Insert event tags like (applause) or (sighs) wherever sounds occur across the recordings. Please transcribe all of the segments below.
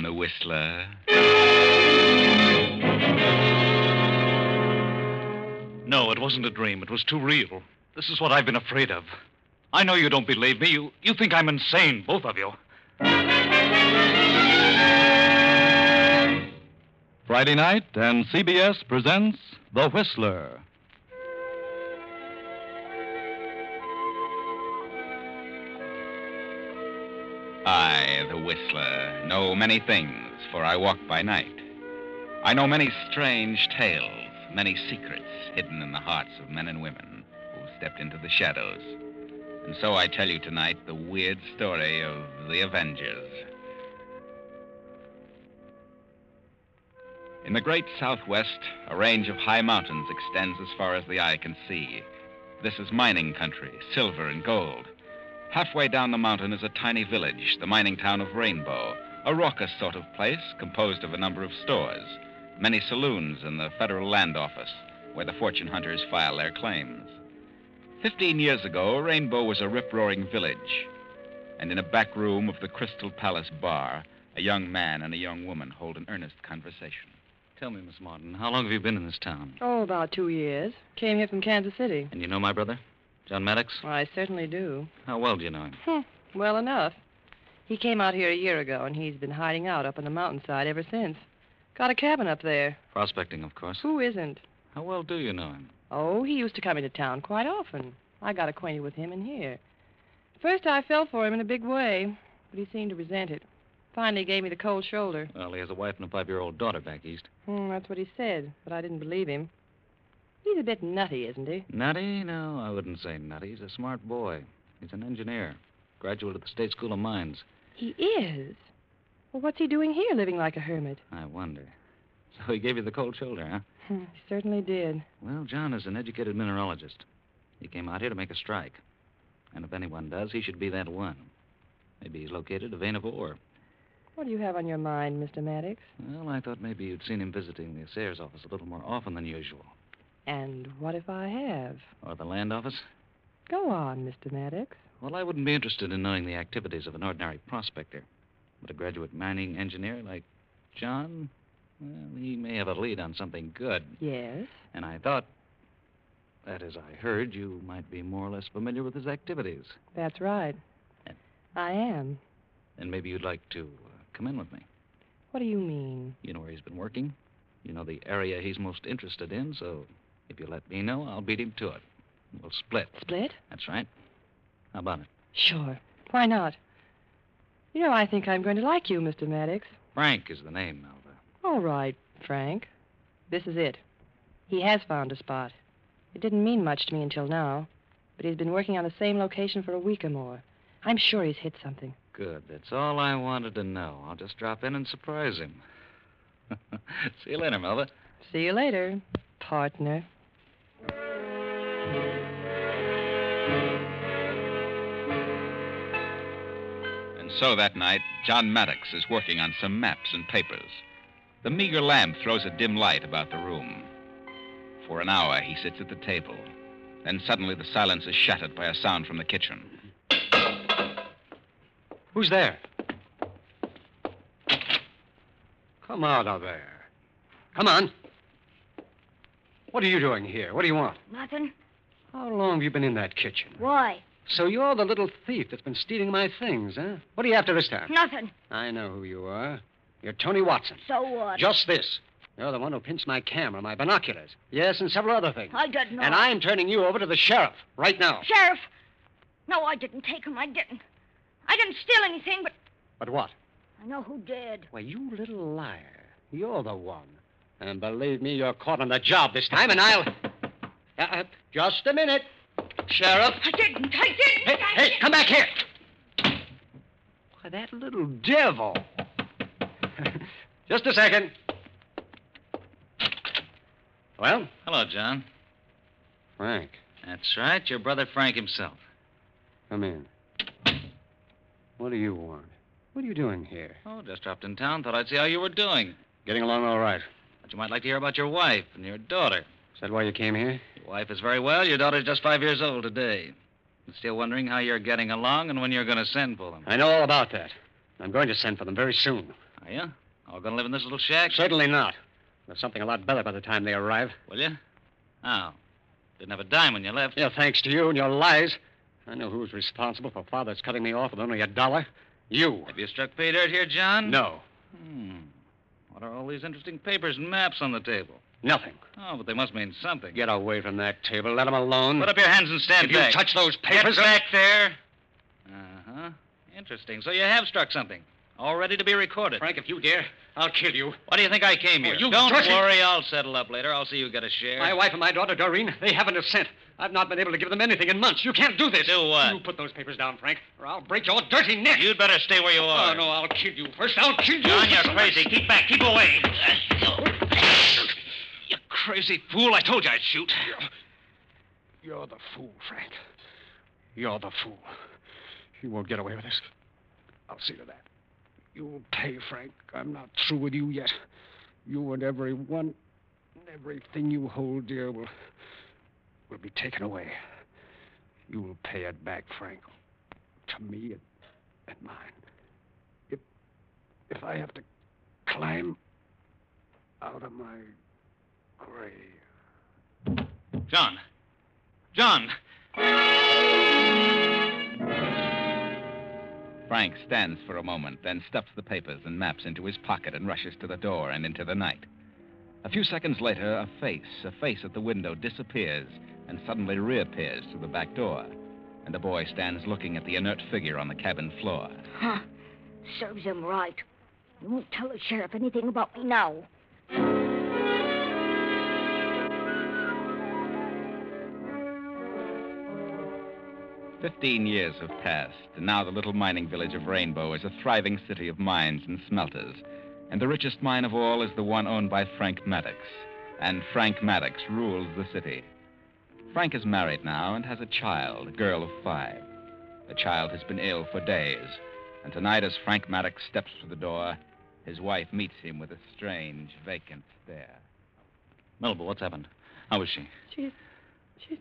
I'm the Whistler. No, it wasn't a dream. It was too real. This is what I've been afraid of. I know you don't believe me. You, you think I'm insane, both of you. Friday night, and CBS presents The Whistler. I, the Whistler, know many things, for I walk by night. I know many strange tales, many secrets hidden in the hearts of men and women who stepped into the shadows. And so I tell you tonight the weird story of the Avengers. In the great southwest, a range of high mountains extends as far as the eye can see. This is mining country, silver and gold. Halfway down the mountain is a tiny village, the mining town of Rainbow, a raucous sort of place composed of a number of stores, many saloons, and the federal land office, where the fortune hunters file their claims. Fifteen years ago, Rainbow was a rip roaring village, and in a back room of the Crystal Palace bar, a young man and a young woman hold an earnest conversation. Tell me, Miss Martin, how long have you been in this town? Oh, about two years. Came here from Kansas City. And you know my brother, John Maddox? I certainly do. How well do you know him? (laughs) Hmm, well enough. He came out here a year ago, and he's been hiding out up on the mountainside ever since. Got a cabin up there. Prospecting, of course. Who isn't? How well do you know him? Oh, he used to come into town quite often. I got acquainted with him in here. First, I fell for him in a big way, but he seemed to resent it. Finally gave me the cold shoulder. Well, he has a wife and a five year old daughter back east. Hmm, that's what he said, but I didn't believe him. He's a bit nutty, isn't he? Nutty? No, I wouldn't say nutty. He's a smart boy. He's an engineer, graduate of the State School of Mines. He is. Well, what's he doing here, living like a hermit? I wonder. So he gave you the cold shoulder, huh? Hmm, he certainly did. Well, John is an educated mineralogist. He came out here to make a strike. And if anyone does, he should be that one. Maybe he's located a vein of ore. What do you have on your mind, Mr. Maddox? Well, I thought maybe you'd seen him visiting the Assayer's office a little more often than usual. And what if I have? Or the land office? Go on, Mr. Maddox. Well, I wouldn't be interested in knowing the activities of an ordinary prospector. But a graduate mining engineer like John, well, he may have a lead on something good. Yes? And I thought, that is, I heard you might be more or less familiar with his activities. That's right. And- I am. And maybe you'd like to uh, come in with me. What do you mean? You know where he's been working. You know the area he's most interested in, so if you let me know, I'll beat him to it. We'll split. Split? That's right. How about it? Sure. Why not? You know, I think I'm going to like you, Mr. Maddox. Frank is the name, Melva. All right, Frank. This is it. He has found a spot. It didn't mean much to me until now, but he's been working on the same location for a week or more. I'm sure he's hit something. Good. That's all I wanted to know. I'll just drop in and surprise him. (laughs) See you later, Melva. See you later, partner. And so that night, John Maddox is working on some maps and papers. The meager lamp throws a dim light about the room. For an hour, he sits at the table. Then suddenly the silence is shattered by a sound from the kitchen. Who's there? Come out of there. Come on. What are you doing here? What do you want? Nothing. How long have you been in that kitchen? Why? So you're the little thief that's been stealing my things, huh? What are you after this time? Nothing. I know who you are. You're Tony Watson. So what? Just this. You're the one who pinched my camera, my binoculars. Yes, and several other things. I didn't know. And I'm turning you over to the sheriff right now. Sheriff! No, I didn't take him. I didn't. I didn't steal anything, but But what? I know who did. Why, you little liar. You're the one. And believe me, you're caught on the job this time, and I'll. Uh, uh, just a minute. Sheriff. I didn't. I didn't. Hey, I hey, come back here. Why, that little devil. (laughs) just a second. Well, Hello, John. Frank, That's right, your brother Frank himself. come in. What do you want? What are you doing here? Oh, just dropped in town. Thought I'd see how you were doing. Getting along all right. But you might like to hear about your wife and your daughter. Is that why you came here? Your wife is very well. Your daughter's just five years old today. I'm still wondering how you're getting along and when you're going to send for them. I know all about that. I'm going to send for them very soon. Are you? All going to live in this little shack? Certainly not. There's something a lot better by the time they arrive. Will you? Oh. Didn't have a dime when you left. Yeah, thanks to you and your lies. I know who's responsible for Father's cutting me off with only a dollar. You. Have you struck pay dirt here, John? No, Hmm. What are all these interesting papers and maps on the table? Nothing. Oh, but they must mean something. Get away from that table. Let him alone. Put up your hands and stand if you touch those Get papers. back there. Uh-huh. Interesting. So you have struck something. All ready to be recorded. Frank, if you dare, I'll kill you. Why do you think I came here? Oh, you Don't dirty- worry, I'll settle up later. I'll see you get a share. My wife and my daughter, Doreen, they haven't a cent. I've not been able to give them anything in months. You can't do this. Do what? You put those papers down, Frank, or I'll break your dirty neck. You'd better stay where you are. Oh, no, I'll kill you. First, I'll kill you. John, you're crazy. Keep back. Keep away. (laughs) Crazy fool. I told you I'd shoot. You're, you're the fool, Frank. You're the fool. You won't get away with this. I'll see to that. You'll pay, Frank. I'm not through with you yet. You and every one, everything you hold dear will, will be taken away. You will pay it back, Frank. To me and, and mine. If, if I have to climb out of my grave. John. John. Frank stands for a moment, then stuffs the papers and maps into his pocket and rushes to the door and into the night. A few seconds later, a face, a face at the window disappears and suddenly reappears through the back door. And a boy stands looking at the inert figure on the cabin floor. Huh. Serves him right. You won't tell the sheriff anything about me now. Fifteen years have passed, and now the little mining village of Rainbow is a thriving city of mines and smelters. And the richest mine of all is the one owned by Frank Maddox. And Frank Maddox rules the city. Frank is married now and has a child, a girl of five. The child has been ill for days, and tonight, as Frank Maddox steps through the door, his wife meets him with a strange, vacant stare. Melba, what's happened? How is she? She's. She's.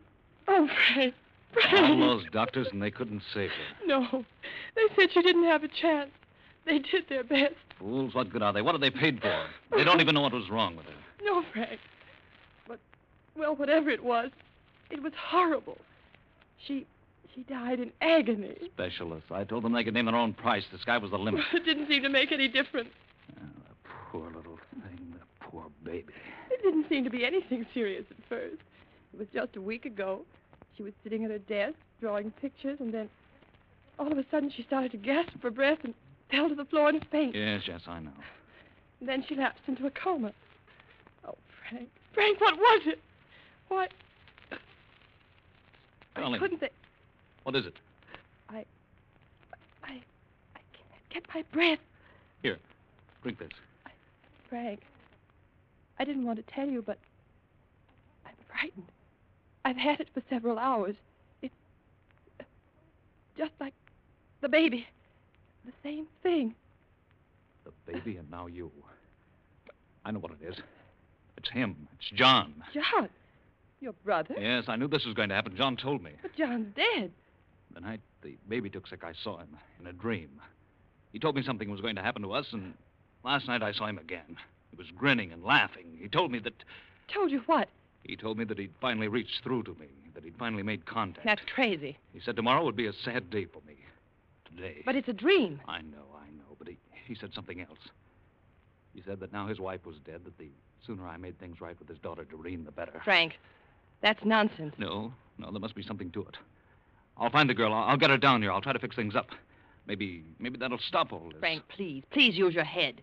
Oh, Frank. All Frank. those doctors, and they couldn't save her. No. They said she didn't have a chance. They did their best. Fools, what good are they? What are they paid for? They don't even know what was wrong with her. No, Frank. But, well, whatever it was, it was horrible. She. She died in agony. Specialists. I told them they could name their own price. The sky was the limit. (laughs) It didn't seem to make any difference. Ah, the poor little thing, the poor baby. It didn't seem to be anything serious at first. It was just a week ago. She was sitting at her desk, drawing pictures, and then all of a sudden she started to gasp for breath and fell to the floor in a faint. Yes, yes, I know. And then she lapsed into a coma. Oh, Frank. Frank, what was it? Why? I Darling. couldn't think. What is it? I. I. I can't get my breath. Here, drink this. Frank, I didn't want to tell you, but I'm frightened. I've had it for several hours. It's just like the baby. The same thing. The baby and now you. I know what it is. It's him. It's John. John, your brother? Yes, I knew this was going to happen. John told me. But John's dead. The night the baby took sick, I saw him in a dream. He told me something was going to happen to us, and last night I saw him again. He was grinning and laughing. He told me that Told you what? He told me that he'd finally reached through to me, that he'd finally made contact. That's crazy. He said tomorrow would be a sad day for me. Today. But it's a dream. I know, I know, but he, he said something else. He said that now his wife was dead, that the sooner I made things right with his daughter Doreen, the better. Frank, that's nonsense. No, no, there must be something to it. I'll find the girl. I'll, I'll get her down here. I'll try to fix things up. Maybe, maybe that'll stop all this. Frank, please, please use your head.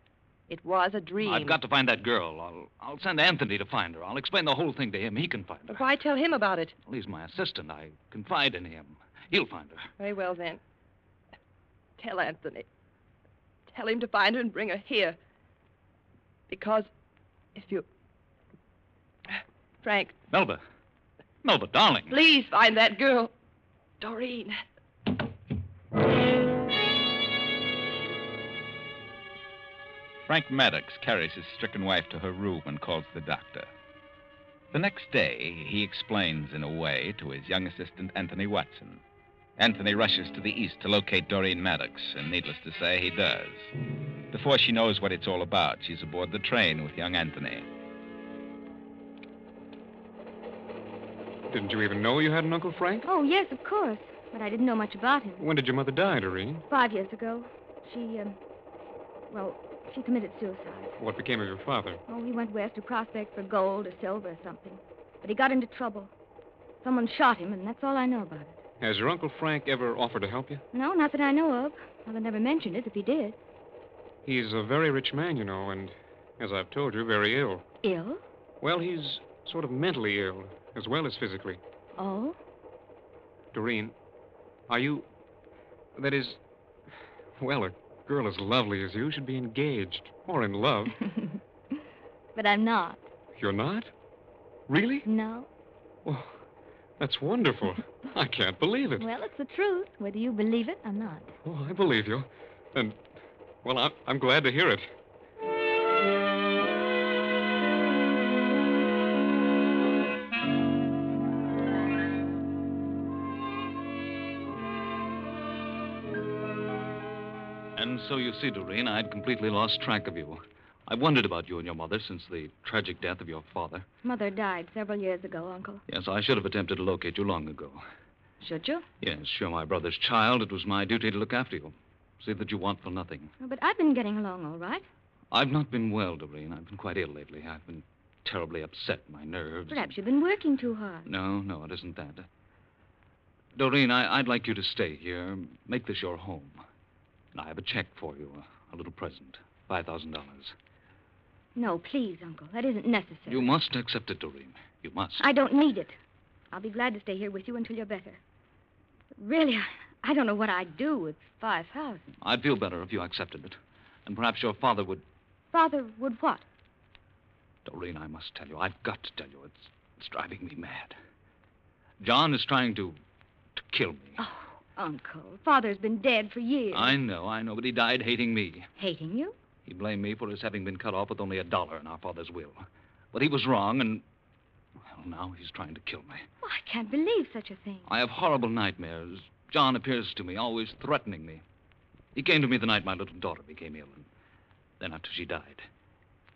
It was a dream. I've got to find that girl. I'll, I'll send Anthony to find her. I'll explain the whole thing to him. He can find her. But why tell him about it? Well, he's my assistant. I confide in him. He'll find her. Very well, then. Tell Anthony. Tell him to find her and bring her here. Because if you. Frank, Melba. Melba, darling. please find that girl. Doreen. Frank Maddox carries his stricken wife to her room and calls the doctor. The next day, he explains in a way to his young assistant, Anthony Watson. Anthony rushes to the east to locate Doreen Maddox, and needless to say, he does. Before she knows what it's all about, she's aboard the train with young Anthony. Didn't you even know you had an Uncle Frank? Oh, yes, of course. But I didn't know much about him. When did your mother die, Doreen? Five years ago, she, um, well, she committed suicide. What became of your father? Oh, he went west to prospect for gold or silver or something. But he got into trouble. Someone shot him, and that's all I know about it. Has your Uncle Frank ever offered to help you? No, not that I know of. Mother never mentioned it if he did. He's a very rich man, you know, and as I've told you, very ill. Ill? Well, he's sort of mentally ill, as well as physically. Oh? Doreen, are you. That is. Well, girl as lovely as you should be engaged or in love. (laughs) but I'm not. You're not? Really? No. Well, that's wonderful. (laughs) I can't believe it. Well, it's the truth, whether you believe it or not. Oh, I believe you. And, well, I'm, I'm glad to hear it. So you see, Doreen, I'd completely lost track of you. I've wondered about you and your mother since the tragic death of your father. Mother died several years ago, Uncle. Yes, I should have attempted to locate you long ago. Should you? Yes, you're my brother's child. It was my duty to look after you. See that you want for nothing. Oh, but I've been getting along all right. I've not been well, Doreen. I've been quite ill lately. I've been terribly upset, my nerves. Perhaps you've been working too hard. No, no, it isn't that. Doreen, I, I'd like you to stay here. Make this your home. And I have a check for you, a, little present. $5,000. No, please, Uncle. That isn't necessary. You must accept it, Doreen. You must. I don't need it. I'll be glad to stay here with you until you're better. Really, I, I don't know what I'd do with 5000 I'd feel better if you accepted it. And perhaps your father would. Father would what? Doreen, I must tell you. I've got to tell you. It's, it's driving me mad. John is trying to. to kill me. Oh, Uncle. Father's been dead for years. I know, I know, but he died hating me. Hating you? He blamed me for his having been cut off with only a dollar in our father's will. But he was wrong, and. Well, now he's trying to kill me. Oh, I can't believe such a thing. I have horrible nightmares. John appears to me, always threatening me. He came to me the night my little daughter became ill, and then after she died.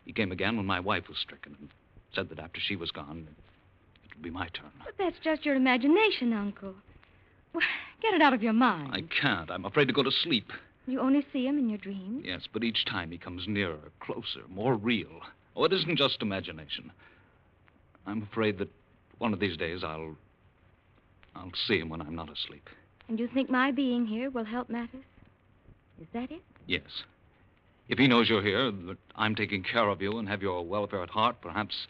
He came again when my wife was stricken, and said that after she was gone, it would be my turn. But that's just your imagination, Uncle. Well, get it out of your mind. I can't. I'm afraid to go to sleep. You only see him in your dreams? Yes, but each time he comes nearer, closer, more real. Oh, it isn't just imagination. I'm afraid that one of these days I'll. I'll see him when I'm not asleep. And you think my being here will help matters? Is that it? Yes. If he knows you're here, that I'm taking care of you and have your welfare at heart, perhaps.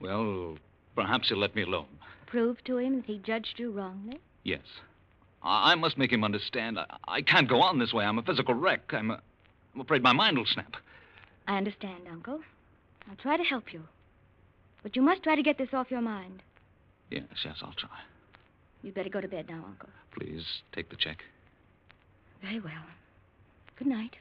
Well, perhaps he'll let me alone. Prove to him that he judged you wrongly? Yes. I, I must make him understand. I, I can't go on this way. I'm a physical wreck. I'm, a, I'm afraid my mind will snap. I understand, Uncle. I'll try to help you. But you must try to get this off your mind. Yes, yes, I'll try. You'd better go to bed now, Uncle. Please take the check. Very well. Good night.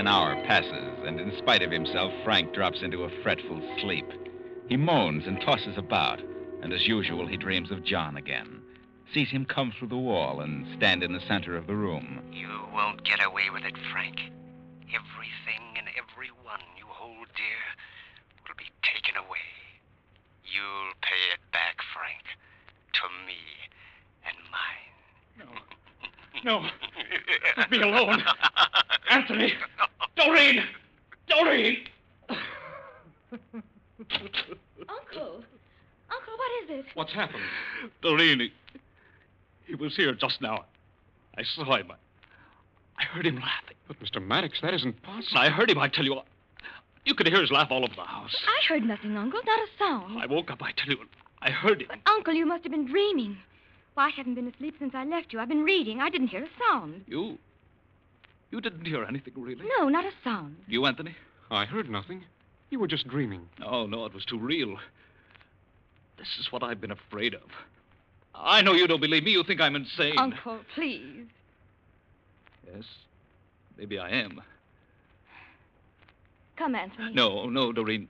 An hour passes, and in spite of himself, Frank drops into a fretful sleep. He moans and tosses about, and as usual, he dreams of John again. Sees him come through the wall and stand in the center of the room. You won't get away with it, Frank. Everything and everyone you hold dear will be taken away. You'll pay it back, Frank, to me and mine. No. Leave me alone. Anthony. Doreen. Doreen. Uncle. Uncle, what is it? What's happened? Doreen, he, he was here just now. I saw him. I, I heard him laughing. But, Mr. Maddox, that isn't possible. I heard him, I tell you. You could hear his laugh all over the house. I heard nothing, Uncle. Not a sound. I woke up, I tell you. I heard him. But, Uncle, you must have been dreaming. Why, I haven't been asleep since I left you. I've been reading. I didn't hear a sound. You. You didn't hear anything, really? No, not a sound. You, Anthony? I heard nothing. You were just dreaming. Oh, no, it was too real. This is what I've been afraid of. I know you don't believe me. You think I'm insane. Uncle, please. Yes, maybe I am. Come, Anthony. No, no, Doreen.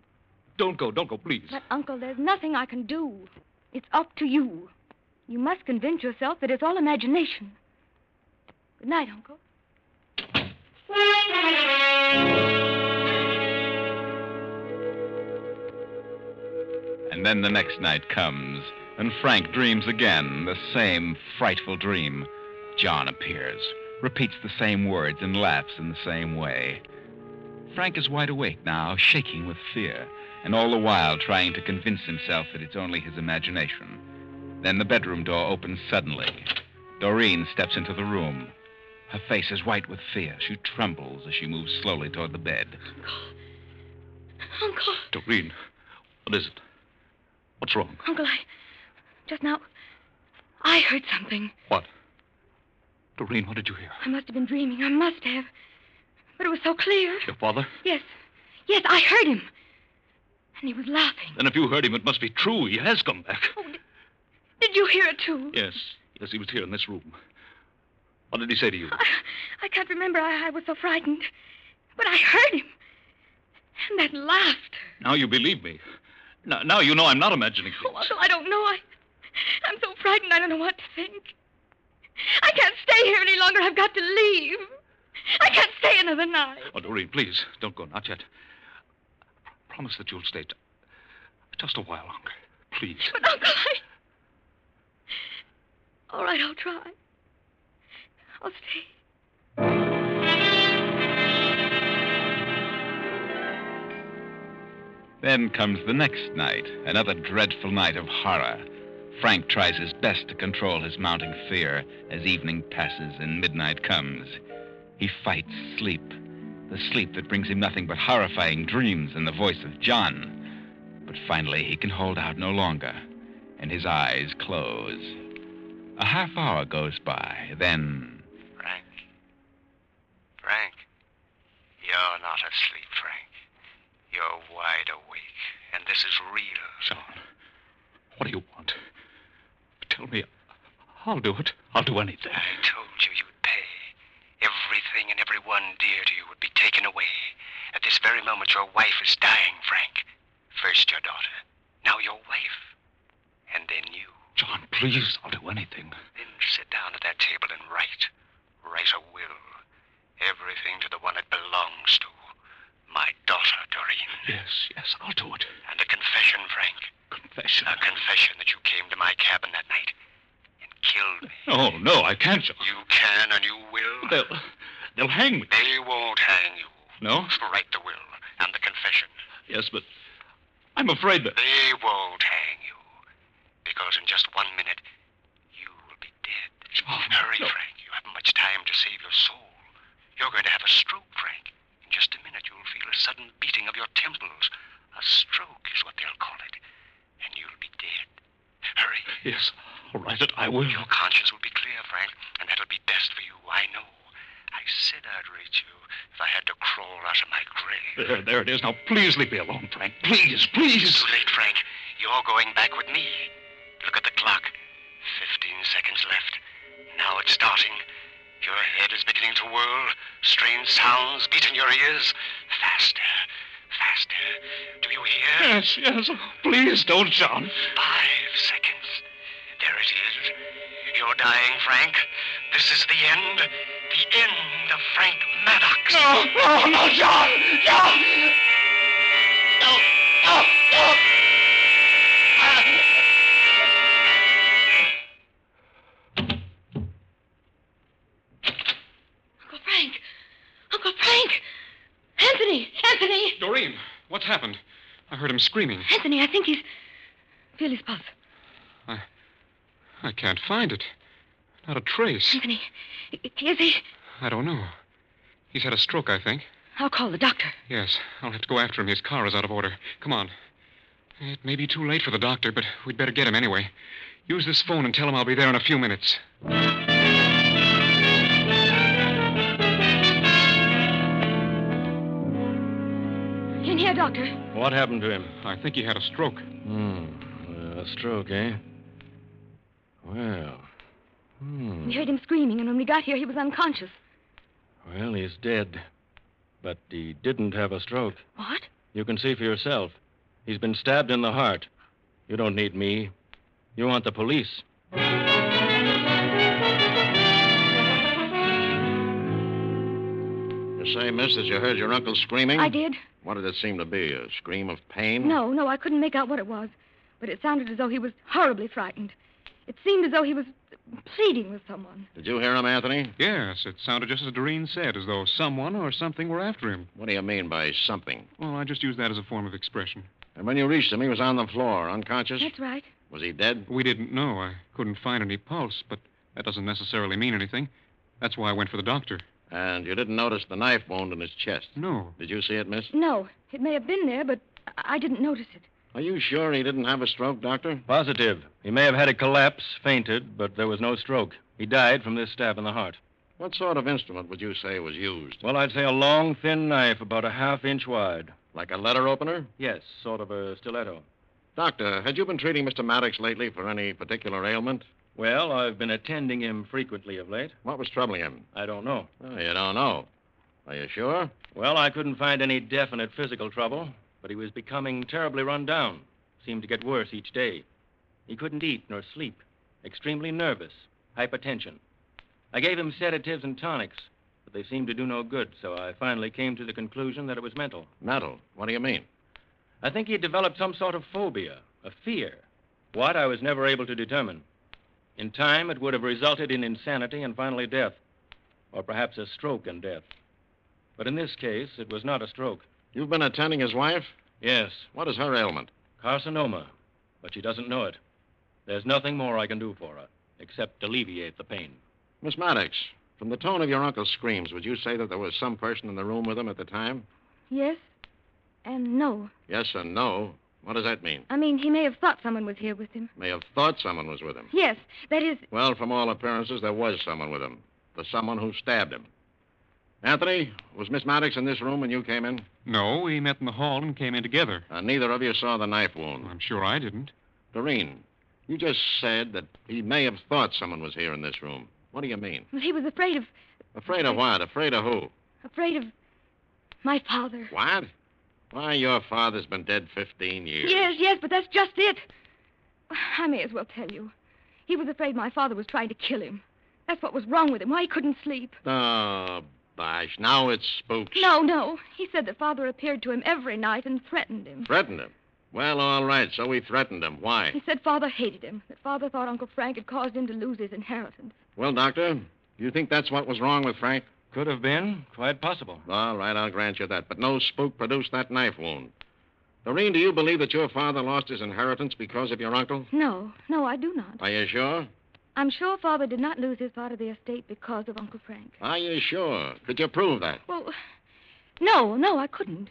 Don't go, don't go, please. But, Uncle, there's nothing I can do. It's up to you. You must convince yourself that it's all imagination. Good night, Uncle. And then the next night comes, and Frank dreams again, the same frightful dream. John appears, repeats the same words, and laughs in the same way. Frank is wide awake now, shaking with fear, and all the while trying to convince himself that it's only his imagination. Then the bedroom door opens suddenly. Doreen steps into the room. Her face is white with fear. She trembles as she moves slowly toward the bed. Uncle. Uncle. Doreen, what is it? What's wrong? Uncle, I. Just now. I heard something. What? Doreen, what did you hear? I must have been dreaming. I must have. But it was so clear. Your father? Yes. Yes, I heard him. And he was laughing. Then if you heard him, it must be true. He has come back. Oh, did, did you hear it, too? Yes. Yes, he was here in this room. What did he say to you? I, I can't remember. I, I was so frightened. But I heard him. And then laughed. Now you believe me. Now, now you know I'm not imagining things. Oh. Uncle, I don't know. I, I'm so frightened I don't know what to think. I can't stay here any longer. I've got to leave. I can't stay another night. Oh, Doreen, please, don't go. Not yet. I Promise that you'll stay t- just a while longer. Please. But, Uncle, I... All right, I'll try. I'll stay. Then comes the next night, another dreadful night of horror. Frank tries his best to control his mounting fear as evening passes and midnight comes. He fights sleep, the sleep that brings him nothing but horrifying dreams and the voice of John. But finally, he can hold out no longer, and his eyes close. A half hour goes by, then. Frank. Frank. You're not asleep, Frank. You're wide awake, and this is real. John, what do you want? Tell me. I'll do it. I'll do anything. I told you you'd pay. Everything and everyone dear to you would be taken away. At this very moment, your wife is dying, Frank. First your daughter, now your wife, and then you. John, please, I'll do anything. Then sit down at that table and write. Write a will. Everything to the one it belongs to. My daughter, Doreen. Yes, yes, I'll do it. And a confession, Frank. Confession. A confession that you came to my cabin that night and killed me. Oh, no, I can't, John. You can and you will. They'll, they'll hang me. They won't hang you. No? Write the will and the confession. Yes, but I'm afraid that. They won't hang you. Because in just one minute, you will be dead. John, Hurry, no. Frank. You haven't much time to save your soul. You're going to have a stroke, Frank. In just a minute, you'll feel a sudden beating of your temples. A stroke is what they'll call it. And you'll be dead. Hurry. Yes, I'll write it. I will. Your conscience will be clear, Frank, and that'll be best for you. I know. I said I'd reach you if I had to crawl out of my grave. There, there it is. Now, please leave me alone, Frank. Please, please. Too late, Frank. You're going back with me. Look at the clock. Fifteen seconds left. Now it's starting. Your head is beginning to whirl. Strange sounds beat in your ears. Faster. Faster. Do you hear? Yes, yes. Please don't, John. Five seconds. There it is. You're dying, Frank. This is the end. The end of Frank Maddox. No, no, no, John! John! No, no, no! Frank! Heard him screaming. Anthony, I think he's. Feel his pulse. I can't find it. Not a trace. Anthony, is he? I don't know. He's had a stroke, I think. I'll call the doctor. Yes, I'll have to go after him. His car is out of order. Come on. It may be too late for the doctor, but we'd better get him anyway. Use this phone and tell him I'll be there in a few minutes. Here, doctor. What happened to him? I think he had a stroke. Hmm. A stroke, eh? Well. Hmm. We heard him screaming, and when we got here, he was unconscious. Well, he's dead. But he didn't have a stroke. What? You can see for yourself. He's been stabbed in the heart. You don't need me. You want the police. You say, miss, that you heard your uncle screaming? I did. What did it seem to be? A scream of pain? No, no, I couldn't make out what it was. But it sounded as though he was horribly frightened. It seemed as though he was pleading with someone. Did you hear him, Anthony? Yes, it sounded just as Doreen said, as though someone or something were after him. What do you mean by something? Well, I just used that as a form of expression. And when you reached him, he was on the floor, unconscious? That's right. Was he dead? We didn't know. I couldn't find any pulse, but that doesn't necessarily mean anything. That's why I went for the doctor. And you didn't notice the knife wound in his chest? No. Did you see it, miss? No, it may have been there, but I I didn't notice it. Are you sure he didn't have a stroke, Doctor? Positive. He may have had a collapse, fainted, but there was no stroke. He died from this stab in the heart. What sort of instrument would you say was used? Well, I'd say a long, thin knife, about a half inch wide. Like a letter opener? Yes, sort of a stiletto. Doctor, had you been treating Mr. Maddox lately for any particular ailment? Well, I've been attending him frequently of late. What was troubling him? I don't know. Oh, you don't know. Are you sure? Well, I couldn't find any definite physical trouble, but he was becoming terribly run down. Seemed to get worse each day. He couldn't eat nor sleep. Extremely nervous. Hypertension. I gave him sedatives and tonics, but they seemed to do no good, so I finally came to the conclusion that it was mental. Mental? What do you mean? I think he had developed some sort of phobia, a fear. What, I was never able to determine. In time, it would have resulted in insanity and finally death, or perhaps a stroke and death. But in this case, it was not a stroke. You've been attending his wife? Yes, What is her ailment? carcinoma, but she doesn't know it. There's nothing more I can do for her, except alleviate the pain. Miss Maddox, from the tone of your uncle's screams, would you say that there was some person in the room with him at the time? Yes and no. Yes and no. What does that mean? I mean, he may have thought someone was here with him. May have thought someone was with him. Yes, that is. Well, from all appearances, there was someone with him. The someone who stabbed him. Anthony, was Miss Maddox in this room when you came in? No, we met in the hall and came in together. Uh, neither of you saw the knife wound. I'm sure I didn't. Doreen, you just said that he may have thought someone was here in this room. What do you mean? Well, he was afraid of. Afraid of what? Afraid of who? Afraid of. My father. What? Why, your father's been dead 15 years. Yes, yes, but that's just it. I may as well tell you. He was afraid my father was trying to kill him. That's what was wrong with him, why he couldn't sleep. Oh, bosh. Now it's spooks. No, no. He said that father appeared to him every night and threatened him. Threatened him. Well, all right, so we threatened him. Why? He said father hated him, that father thought Uncle Frank had caused him to lose his inheritance. Well, Doctor, do you think that's what was wrong with Frank? Could have been. Quite possible. All right, I'll grant you that. But no spook produced that knife wound. Doreen, do you believe that your father lost his inheritance because of your uncle? No, no, I do not. Are you sure? I'm sure father did not lose his part of the estate because of Uncle Frank. Are you sure? Could you prove that? Well, no, no, I couldn't.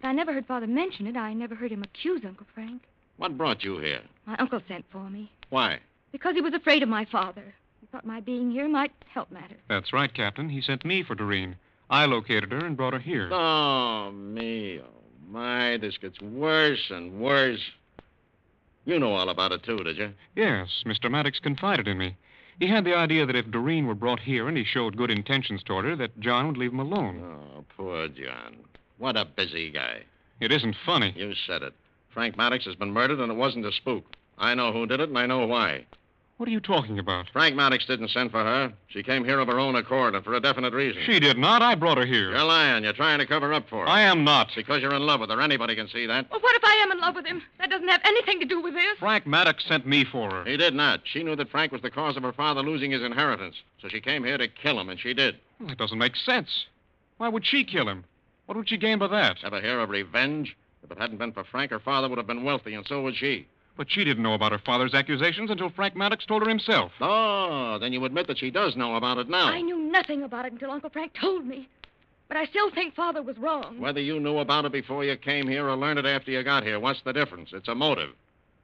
But I never heard father mention it. I never heard him accuse Uncle Frank. What brought you here? My uncle sent for me Why? because he was afraid of my father. He thought my being here might help matters. That's right, Captain. He sent me for Doreen. I located her and brought her here. Oh, me. Oh, my. This gets worse and worse. You know all about it, too, did you? Yes, Mr. Maddox confided in me. He had the idea that if Doreen were brought here and he showed good intentions toward her, that John would leave him alone. Oh, poor John. What a busy guy. It isn't funny. You said it. Frank Maddox has been murdered, and it wasn't a spook. I know who did it, and I know why. What are you talking about? Frank Maddox didn't send for her. She came here of her own accord and for a definite reason. She did not. I brought her here. You're lying. You're trying to cover up for her. I am not. Because you're in love with her. Anybody can see that. Well, what if I am in love with him? That doesn't have anything to do with this. Frank Maddox sent me for her. He did not. She knew that Frank was the cause of her father losing his inheritance. So she came here to kill him, and she did. Well, that doesn't make sense. Why would she kill him? What would she gain by that? Ever hear of revenge? If it hadn't been for Frank, her father would have been wealthy, and so would she. But she didn't know about her father's accusations until Frank Maddox told her himself. Oh, then you admit that she does know about it now. I knew nothing about it until Uncle Frank told me. But I still think Father was wrong. Whether you knew about it before you came here or learned it after you got here, what's the difference? It's a motive.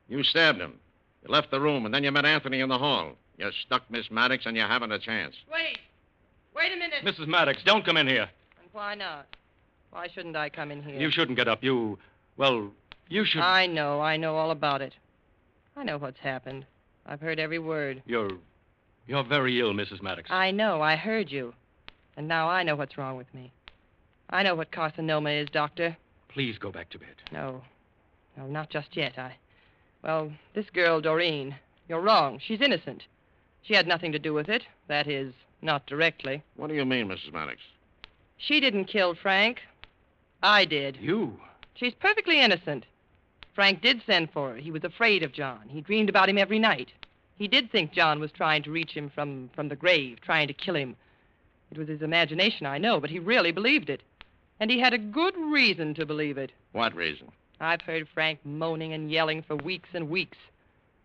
You stabbed him. You left the room, and then you met Anthony in the hall. You stuck Miss Maddox, and you haven't a chance. Wait. Wait a minute. Mrs. Maddox, don't come in here. And why not? Why shouldn't I come in here? You shouldn't get up. You, well, you should. I know. I know all about it. I know what's happened. I've heard every word. You're, you're very ill, Mrs. Maddox. I know. I heard you. And now I know what's wrong with me. I know what carcinoma is, Doctor. Please go back to bed. No. No, not just yet. I. Well, this girl, Doreen, you're wrong. She's innocent. She had nothing to do with it. That is, not directly. What do you mean, Mrs. Maddox? She didn't kill Frank. I did. You? She's perfectly innocent. Frank did send for her. He was afraid of John. He dreamed about him every night. He did think John was trying to reach him from, from the grave, trying to kill him. It was his imagination, I know, but he really believed it. And he had a good reason to believe it. What reason? I've heard Frank moaning and yelling for weeks and weeks.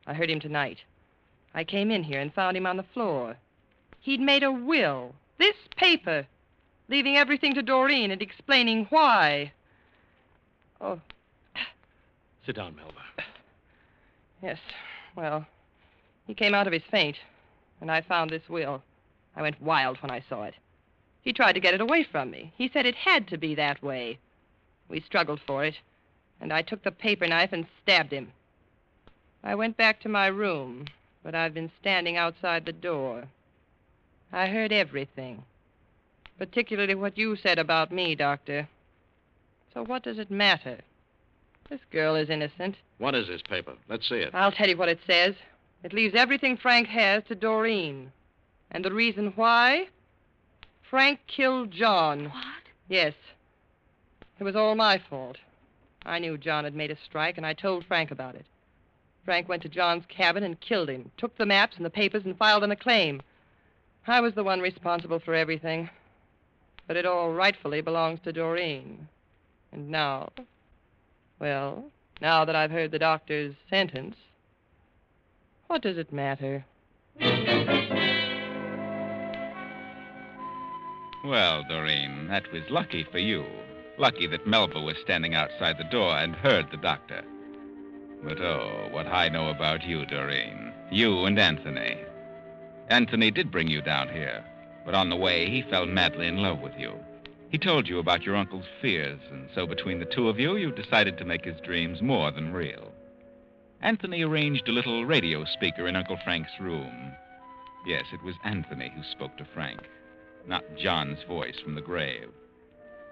I heard him tonight. I came in here and found him on the floor. He'd made a will, this paper, leaving everything to Doreen and explaining why. Oh, Sit down, Melba. (sighs) yes. Well, he came out of his faint, and I found this will. I went wild when I saw it. He tried to get it away from me. He said it had to be that way. We struggled for it, and I took the paper knife and stabbed him. I went back to my room, but I've been standing outside the door. I heard everything, particularly what you said about me, Doctor. So what does it matter? This girl is innocent. What is this paper? Let's see it. I'll tell you what it says. It leaves everything Frank has to Doreen. And the reason why? Frank killed John. What? Yes. It was all my fault. I knew John had made a strike, and I told Frank about it. Frank went to John's cabin and killed him, took the maps and the papers and filed on a claim. I was the one responsible for everything. But it all rightfully belongs to Doreen. And now, well, now that I've heard the doctor's sentence, what does it matter? Well, Doreen, that was lucky for you. Lucky that Melba was standing outside the door and heard the doctor. But oh, what I know about you, Doreen. You and Anthony. Anthony did bring you down here, but on the way he fell madly in love with you. He told you about your uncle's fears, and so between the two of you, you decided to make his dreams more than real. Anthony arranged a little radio speaker in Uncle Frank's room. Yes, it was Anthony who spoke to Frank, not John's voice from the grave.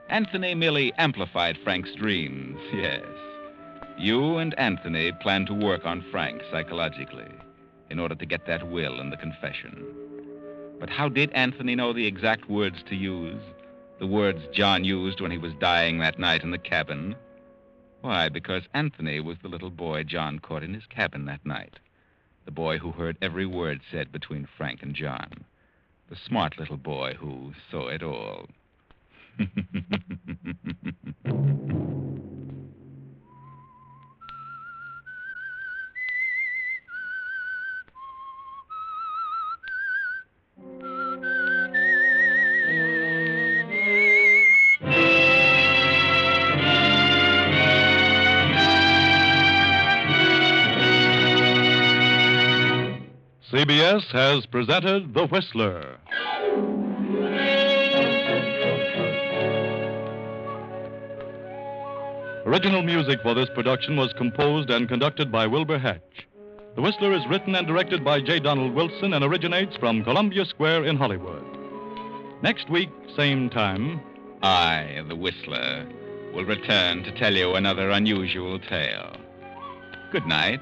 Anthony merely amplified Frank's dreams, yes. You and Anthony planned to work on Frank psychologically in order to get that will and the confession. But how did Anthony know the exact words to use? The words John used when he was dying that night in the cabin? Why, because Anthony was the little boy John caught in his cabin that night. The boy who heard every word said between Frank and John. The smart little boy who saw it all. (laughs) CBS has presented The Whistler. Original music for this production was composed and conducted by Wilbur Hatch. The Whistler is written and directed by J. Donald Wilson and originates from Columbia Square in Hollywood. Next week, same time. I, the Whistler, will return to tell you another unusual tale. Good night.